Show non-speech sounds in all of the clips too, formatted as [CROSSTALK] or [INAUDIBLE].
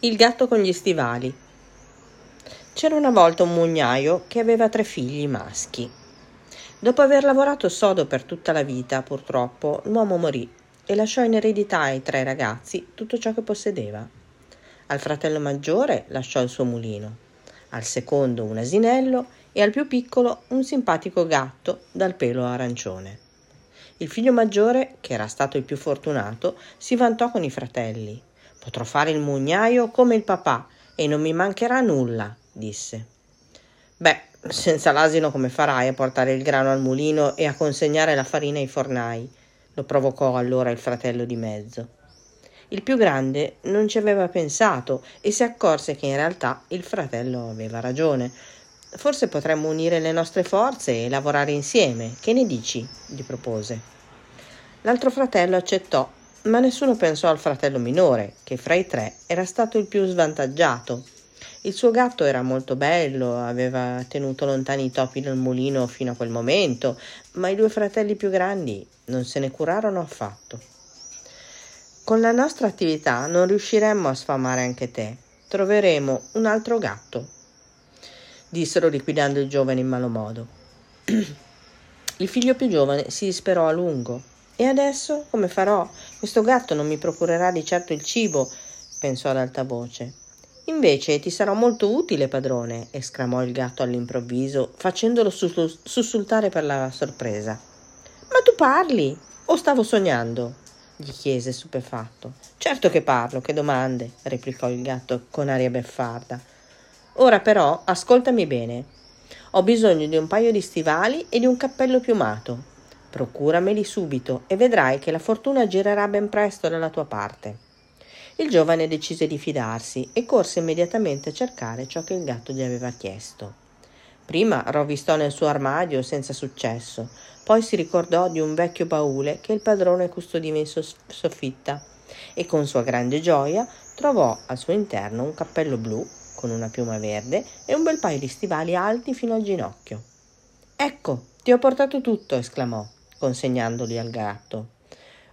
Il gatto con gli stivali. C'era una volta un mugnaio che aveva tre figli maschi. Dopo aver lavorato sodo per tutta la vita, purtroppo, l'uomo morì e lasciò in eredità ai tre ragazzi tutto ciò che possedeva. Al fratello maggiore lasciò il suo mulino, al secondo un asinello e al più piccolo un simpatico gatto dal pelo arancione. Il figlio maggiore, che era stato il più fortunato, si vantò con i fratelli Potrò fare il mugnaio come il papà e non mi mancherà nulla, disse. Beh, senza l'asino come farai a portare il grano al mulino e a consegnare la farina ai fornai? lo provocò allora il fratello di mezzo. Il più grande non ci aveva pensato e si accorse che in realtà il fratello aveva ragione. Forse potremmo unire le nostre forze e lavorare insieme. Che ne dici? gli propose. L'altro fratello accettò ma nessuno pensò al fratello minore, che fra i tre era stato il più svantaggiato. Il suo gatto era molto bello, aveva tenuto lontani i topi dal mulino fino a quel momento, ma i due fratelli più grandi non se ne curarono affatto. Con la nostra attività non riusciremmo a sfamare anche te. Troveremo un altro gatto, dissero liquidando il giovane in malo modo. [CLEARS THROAT] Il figlio più giovane si disperò a lungo e adesso come farò? Questo gatto non mi procurerà di certo il cibo, pensò ad alta voce. Invece ti sarò molto utile, padrone, esclamò il gatto all'improvviso, facendolo sussultare per la sorpresa. Ma tu parli? O stavo sognando? gli chiese stupefatto. Certo che parlo, che domande, replicò il gatto con aria beffarda. Ora però ascoltami bene. Ho bisogno di un paio di stivali e di un cappello piumato. Procurameli subito e vedrai che la fortuna girerà ben presto dalla tua parte. Il giovane decise di fidarsi e corse immediatamente a cercare ciò che il gatto gli aveva chiesto. Prima rovistò nel suo armadio senza successo, poi si ricordò di un vecchio baule che il padrone custodiva in soffitta e con sua grande gioia trovò al suo interno un cappello blu con una piuma verde e un bel paio di stivali alti fino al ginocchio. Ecco, ti ho portato tutto, esclamò consegnandoli al gatto.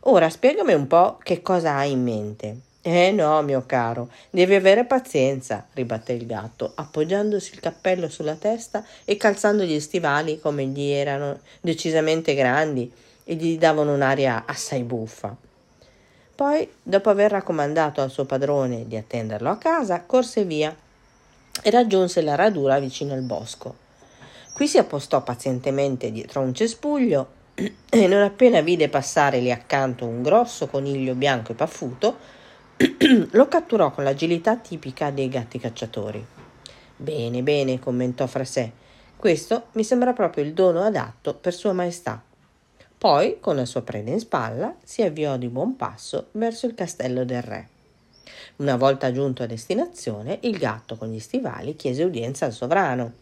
Ora spiegami un po' che cosa hai in mente. Eh no, mio caro, devi avere pazienza, ribatté il gatto, appoggiandosi il cappello sulla testa e calzando gli stivali come gli erano decisamente grandi e gli davano un'aria assai buffa. Poi, dopo aver raccomandato al suo padrone di attenderlo a casa, corse via e raggiunse la radura vicino al bosco. Qui si appostò pazientemente dietro un cespuglio e non appena vide passare lì accanto un grosso coniglio bianco e paffuto, [CLEARS THROAT] lo catturò con l'agilità tipica dei gatti cacciatori. Bene, bene, commentò fra sé, questo mi sembra proprio il dono adatto per Sua Maestà. Poi, con la sua preda in spalla, si avviò di buon passo verso il castello del re. Una volta giunto a destinazione, il gatto con gli stivali chiese udienza al sovrano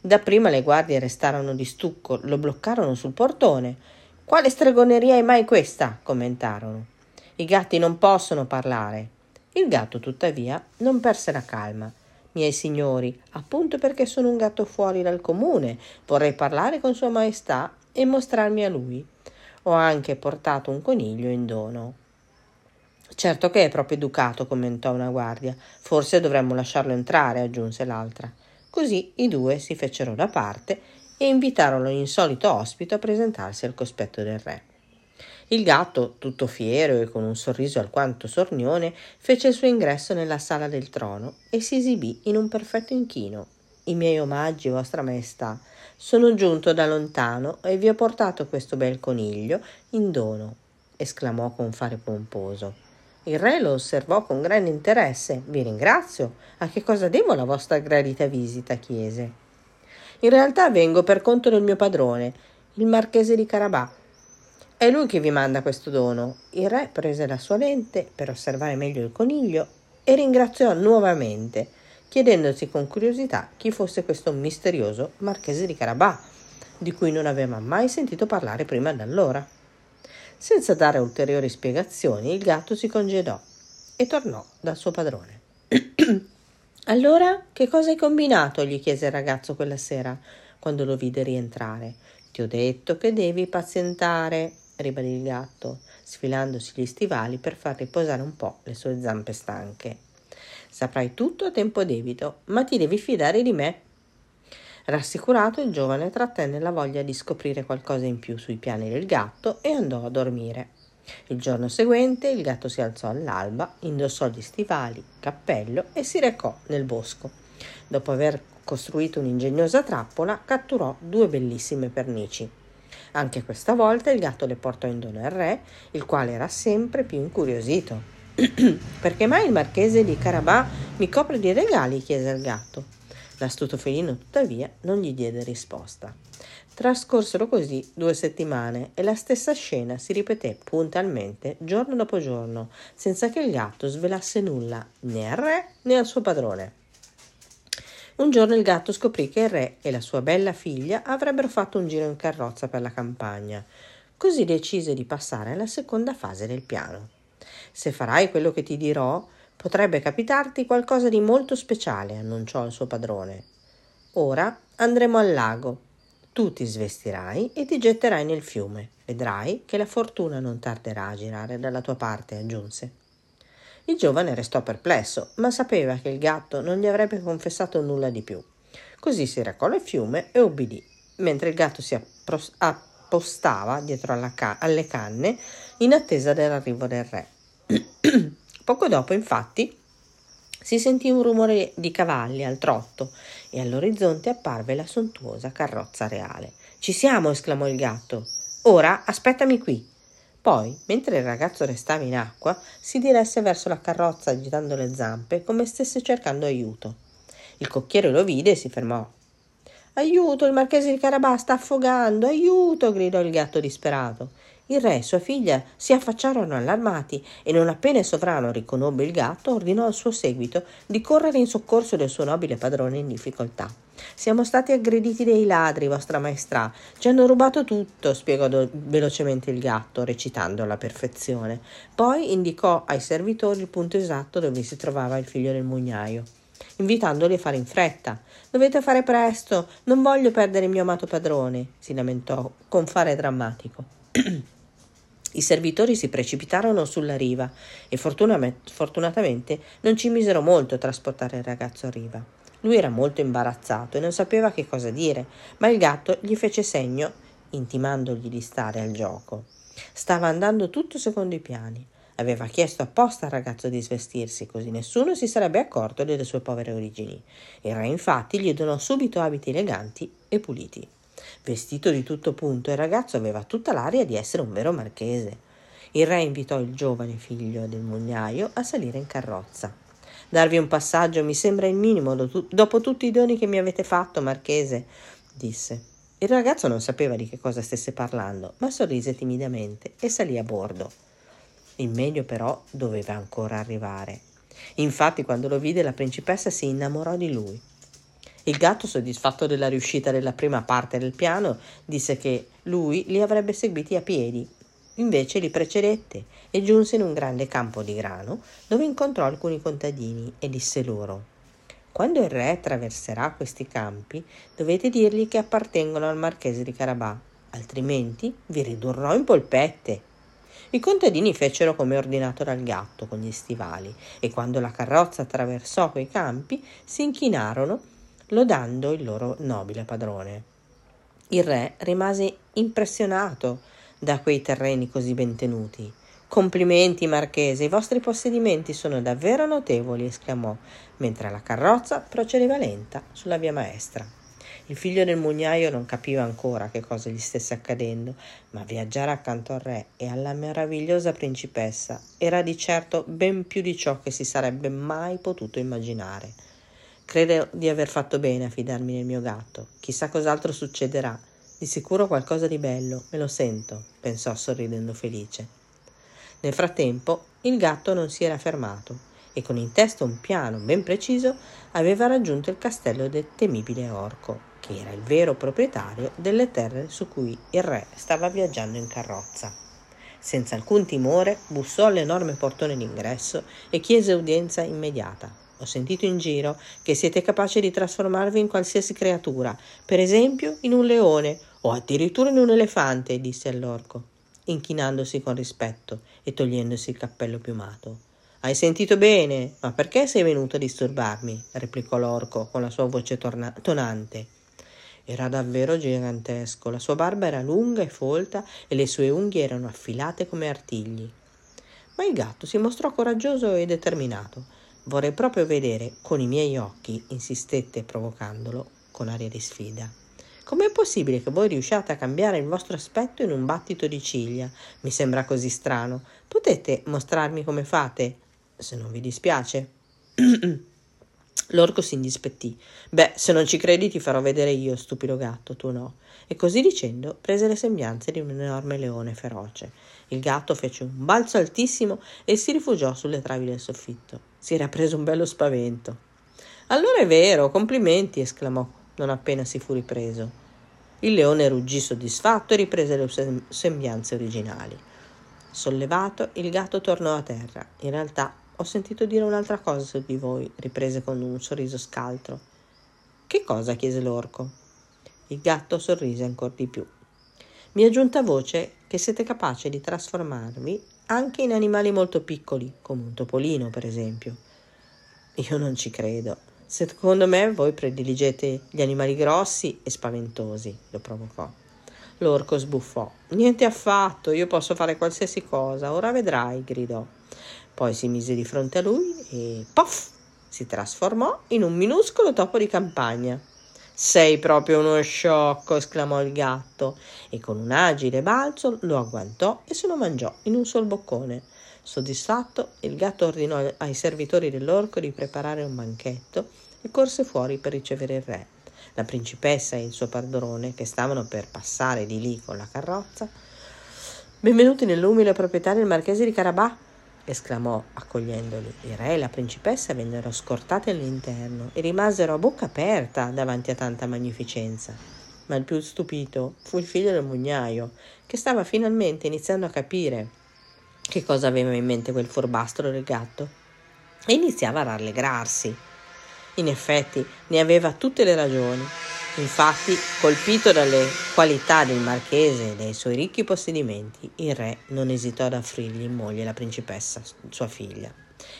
Dapprima le guardie restarono di stucco, lo bloccarono sul portone. Quale stregoneria è mai questa? commentarono. I gatti non possono parlare. Il gatto, tuttavia, non perse la calma. Miei signori, appunto perché sono un gatto fuori dal comune, vorrei parlare con Sua Maestà e mostrarmi a lui. Ho anche portato un coniglio in dono. Certo che è proprio educato, commentò una guardia. Forse dovremmo lasciarlo entrare, aggiunse l'altra. Così i due si fecero da parte e invitarono l'insolito ospite a presentarsi al cospetto del re. Il gatto, tutto fiero e con un sorriso alquanto sornione, fece il suo ingresso nella sala del trono e si esibì in un perfetto inchino. I miei omaggi, vostra maestà. Sono giunto da lontano e vi ho portato questo bel coniglio in dono, esclamò con fare pomposo. Il re lo osservò con grande interesse. Vi ringrazio. A che cosa devo la vostra gradita visita? chiese. In realtà vengo per conto del mio padrone, il marchese di Carabà. È lui che vi manda questo dono. Il re prese la sua lente per osservare meglio il coniglio e ringraziò nuovamente, chiedendosi con curiosità chi fosse questo misterioso marchese di Carabà, di cui non aveva mai sentito parlare prima d'allora. Senza dare ulteriori spiegazioni, il gatto si congedò e tornò dal suo padrone. [CLEARS THROAT] allora, che cosa hai combinato? gli chiese il ragazzo quella sera, quando lo vide rientrare. Ti ho detto che devi pazientare, ribadì il gatto, sfilandosi gli stivali per far riposare un po' le sue zampe stanche. Saprai tutto a tempo debito, ma ti devi fidare di me. Rassicurato, il giovane trattenne la voglia di scoprire qualcosa in più sui piani del gatto e andò a dormire. Il giorno seguente il gatto si alzò all'alba, indossò gli stivali, cappello e si recò nel bosco. Dopo aver costruito un'ingegnosa trappola, catturò due bellissime pernici. Anche questa volta il gatto le portò in dono al re, il quale era sempre più incuriosito. [CLEARS THROAT] Perché mai il marchese di Carabà mi copre di regali? chiese il gatto. L'astuto felino, tuttavia, non gli diede risposta. Trascorsero così due settimane e la stessa scena si ripeté puntualmente giorno dopo giorno, senza che il gatto svelasse nulla né al re né al suo padrone. Un giorno il gatto scoprì che il re e la sua bella figlia avrebbero fatto un giro in carrozza per la campagna. Così decise di passare alla seconda fase del piano. Se farai quello che ti dirò, potrebbe capitarti qualcosa di molto speciale, annunciò il suo padrone. Ora andremo al lago tu ti svestirai e ti getterai nel fiume. Vedrai che la fortuna non tarderà a girare dalla tua parte, aggiunse. Il giovane restò perplesso, ma sapeva che il gatto non gli avrebbe confessato nulla di più. Così si recò nel fiume e ubbidì, mentre il gatto si appostava dietro ca- alle canne in attesa dell'arrivo del re. [CLEARS THROAT] Poco dopo, infatti, si sentì un rumore di cavalli al trotto e all'orizzonte apparve la sontuosa carrozza reale. Ci siamo, esclamò il gatto. Ora aspettami qui. Poi, mentre il ragazzo restava in acqua, si diresse verso la carrozza agitando le zampe come stesse cercando aiuto. Il cocchiere lo vide e si fermò. Aiuto, il marchese di Carabà sta affogando, aiuto! gridò il gatto disperato. Il re e sua figlia si affacciarono allarmati e non appena il sovrano riconobbe il gatto ordinò al suo seguito di correre in soccorso del suo nobile padrone in difficoltà. Siamo stati aggrediti dai ladri, vostra maestra. Ci hanno rubato tutto, spiegò do- velocemente il gatto, recitando alla perfezione. Poi indicò ai servitori il punto esatto dove si trovava il figlio del mugnaio, invitandoli a fare in fretta. Dovete fare presto, non voglio perdere il mio amato padrone, si lamentò con fare drammatico. [CLEARS THROAT] I servitori si precipitarono sulla riva e fortunatamente non ci misero molto a trasportare il ragazzo a riva. Lui era molto imbarazzato e non sapeva che cosa dire, ma il gatto gli fece segno, intimandogli di stare al gioco. Stava andando tutto secondo i piani. Aveva chiesto apposta al ragazzo di svestirsi, così nessuno si sarebbe accorto delle sue povere origini. Il re infatti gli donò subito abiti eleganti e puliti. Vestito di tutto punto, il ragazzo aveva tutta l'aria di essere un vero marchese. Il re invitò il giovane figlio del mugnaio a salire in carrozza. Darvi un passaggio mi sembra il minimo dopo tutti i doni che mi avete fatto, marchese, disse. Il ragazzo non sapeva di che cosa stesse parlando, ma sorrise timidamente e salì a bordo. Il meglio però doveva ancora arrivare. Infatti, quando lo vide, la principessa si innamorò di lui. Il gatto, soddisfatto della riuscita della prima parte del piano, disse che lui li avrebbe seguiti a piedi. Invece li precedette e giunse in un grande campo di grano, dove incontrò alcuni contadini e disse loro Quando il re attraverserà questi campi, dovete dirgli che appartengono al marchese di Carabà, altrimenti vi ridurrò in polpette. I contadini fecero come ordinato dal gatto con gli stivali e quando la carrozza attraversò quei campi si inchinarono lodando il loro nobile padrone. Il re rimase impressionato da quei terreni così ben tenuti. Complimenti, marchese, i vostri possedimenti sono davvero notevoli, esclamò, mentre la carrozza procedeva lenta sulla via maestra. Il figlio del mugnaio non capiva ancora che cosa gli stesse accadendo, ma viaggiare accanto al re e alla meravigliosa principessa era di certo ben più di ciò che si sarebbe mai potuto immaginare. Credo di aver fatto bene a fidarmi del mio gatto. Chissà cos'altro succederà. Di sicuro qualcosa di bello, me lo sento, pensò sorridendo felice. Nel frattempo il gatto non si era fermato e con in testa un piano ben preciso aveva raggiunto il castello del temibile orco, che era il vero proprietario delle terre su cui il re stava viaggiando in carrozza. Senza alcun timore bussò all'enorme portone d'ingresso e chiese udienza immediata. Ho sentito in giro che siete capaci di trasformarvi in qualsiasi creatura, per esempio in un leone o addirittura in un elefante, disse all'orco, inchinandosi con rispetto e togliendosi il cappello piumato. Hai sentito bene? Ma perché sei venuto a disturbarmi? replicò l'orco con la sua voce torna- tonante. Era davvero gigantesco, la sua barba era lunga e folta e le sue unghie erano affilate come artigli. Ma il gatto si mostrò coraggioso e determinato. Vorrei proprio vedere con i miei occhi, insistette provocandolo con aria di sfida. Com'è possibile che voi riusciate a cambiare il vostro aspetto in un battito di ciglia? Mi sembra così strano. Potete mostrarmi come fate? Se non vi dispiace. [CLEARS THROAT] L'orco si indispettì. Beh, se non ci credi ti farò vedere io, stupido gatto, tu no. E così dicendo prese le sembianze di un enorme leone feroce. Il gatto fece un balzo altissimo e si rifugiò sulle travi del soffitto. Si era preso un bello spavento. Allora è vero, complimenti, esclamò non appena si fu ripreso. Il leone ruggì soddisfatto e riprese le sembianze originali. Sollevato, il gatto tornò a terra. In realtà ho sentito dire un'altra cosa su di voi, riprese con un sorriso scaltro. Che cosa? chiese l'orco. Il gatto sorrise ancora di più. Mi è giunta voce che siete capaci di trasformarvi anche in animali molto piccoli, come un topolino, per esempio. Io non ci credo. Secondo me voi prediligete gli animali grossi e spaventosi, lo provocò. L'orco sbuffò. Niente affatto, io posso fare qualsiasi cosa, ora vedrai, gridò. Poi si mise di fronte a lui e poff! si trasformò in un minuscolo topo di campagna. Sei proprio uno sciocco, esclamò il gatto, e con un agile balzo lo agguantò e se lo mangiò in un sol boccone. Soddisfatto, il gatto ordinò ai servitori dell'orco di preparare un banchetto e corse fuori per ricevere il re. La principessa e il suo padrone, che stavano per passare di lì con la carrozza, Benvenuti nell'umile proprietà del marchese di Carabà, esclamò accogliendoli. Il re e la principessa vennero scortati all'interno e rimasero a bocca aperta davanti a tanta magnificenza. Ma il più stupito fu il figlio del mugnaio, che stava finalmente iniziando a capire che cosa aveva in mente quel furbastro del gatto e iniziava a rallegrarsi. In effetti ne aveva tutte le ragioni. Infatti, colpito dalle qualità del marchese e dai suoi ricchi possedimenti, il re non esitò ad offrirgli in moglie la principessa, sua figlia.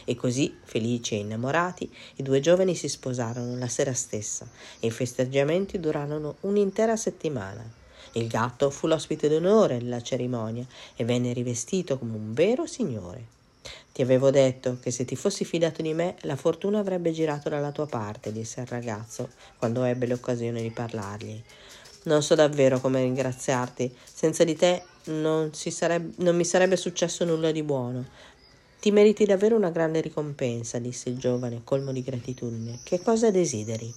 E così, felici e innamorati, i due giovani si sposarono la sera stessa e i festeggiamenti durarono un'intera settimana. Il gatto fu l'ospite d'onore della cerimonia e venne rivestito come un vero signore. Ti avevo detto che se ti fossi fidato di me, la fortuna avrebbe girato dalla tua parte, disse il ragazzo, quando ebbe l'occasione di parlargli. Non so davvero come ringraziarti. Senza di te non, sarebbe, non mi sarebbe successo nulla di buono. Ti meriti davvero una grande ricompensa, disse il giovane, colmo di gratitudine. Che cosa desideri?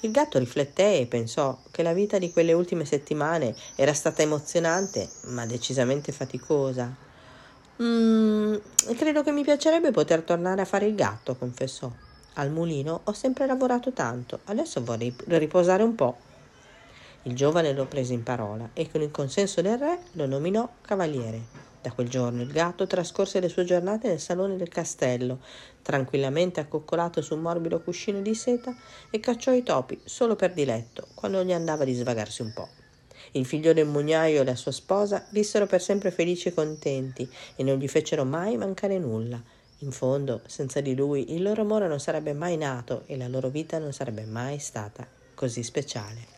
Il gatto rifletté e pensò che la vita di quelle ultime settimane era stata emozionante, ma decisamente faticosa. Mm, credo che mi piacerebbe poter tornare a fare il gatto, confessò. Al mulino ho sempre lavorato tanto, adesso vorrei riposare un po'. Il giovane lo prese in parola e con il consenso del re lo nominò cavaliere. Da quel giorno il gatto trascorse le sue giornate nel salone del castello, tranquillamente accoccolato su un morbido cuscino di seta, e cacciò i topi solo per diletto, quando gli andava di svagarsi un po'. Il figlio del mugnaio e la sua sposa vissero per sempre felici e contenti e non gli fecero mai mancare nulla. In fondo, senza di lui, il loro amore non sarebbe mai nato e la loro vita non sarebbe mai stata così speciale.